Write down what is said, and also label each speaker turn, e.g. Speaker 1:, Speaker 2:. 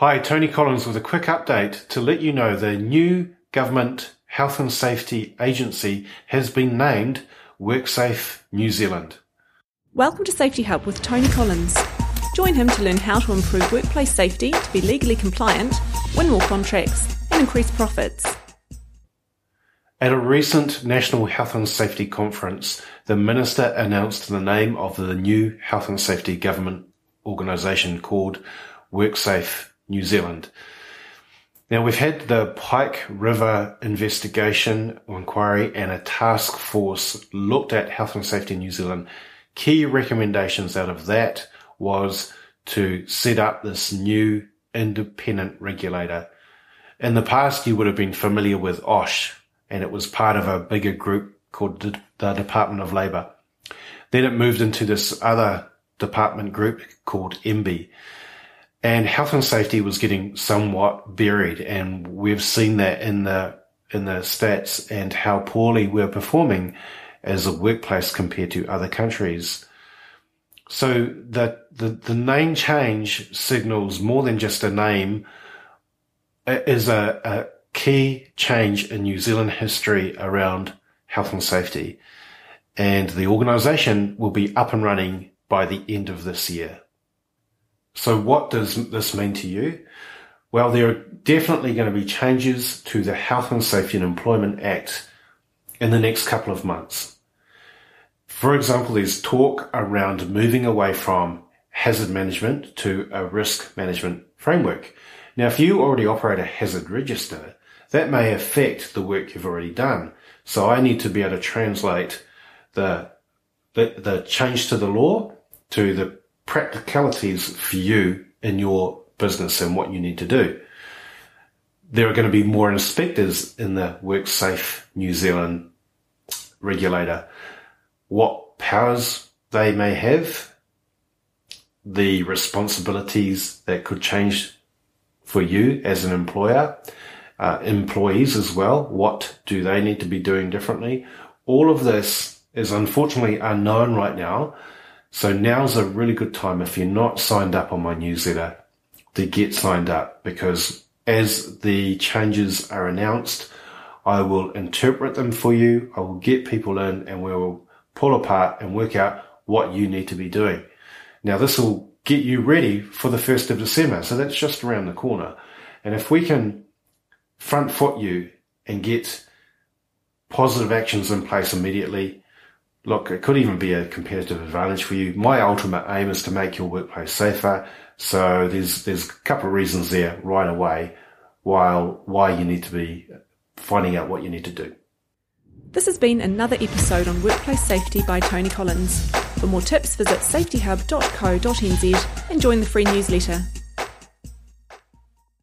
Speaker 1: Hi, Tony Collins with a quick update to let you know the new government health and safety agency has been named WorkSafe New Zealand.
Speaker 2: Welcome to Safety Hub with Tony Collins. Join him to learn how to improve workplace safety to be legally compliant, win more contracts, and increase profits.
Speaker 1: At a recent National Health and Safety Conference, the Minister announced the name of the new health and safety government organisation called WorkSafe New Zealand. Now we've had the Pike River investigation or inquiry and a task force looked at health and safety in New Zealand. Key recommendations out of that was to set up this new independent regulator. In the past, you would have been familiar with OSH and it was part of a bigger group called the Department of Labour. Then it moved into this other department group called MBIE and health and safety was getting somewhat buried. And we've seen that in the, in the stats and how poorly we're performing as a workplace compared to other countries. So the, the, the name change signals more than just a name it is a, a key change in New Zealand history around health and safety. And the organization will be up and running by the end of this year. So what does this mean to you? Well, there are definitely going to be changes to the Health and Safety and Employment Act in the next couple of months. For example, there's talk around moving away from hazard management to a risk management framework. Now, if you already operate a hazard register, that may affect the work you've already done. So I need to be able to translate the, the, the change to the law to the practicalities for you in your business and what you need to do. There are going to be more inspectors in the WorkSafe New Zealand regulator. What powers they may have, the responsibilities that could change for you as an employer, uh, employees as well. What do they need to be doing differently? All of this is unfortunately unknown right now so now's a really good time if you're not signed up on my newsletter to get signed up because as the changes are announced, I will interpret them for you. I will get people in and we will pull apart and work out what you need to be doing. Now this will get you ready for the 1st of December. So that's just around the corner. And if we can front foot you and get positive actions in place immediately, look, it could even be a competitive advantage for you. My ultimate aim is to make your workplace safer. So there's, there's a couple of reasons there right away while, why you need to be finding out what you need to do.
Speaker 2: This has been another episode on workplace safety by Tony Collins. For more tips, visit safetyhub.co.nz and join the free newsletter.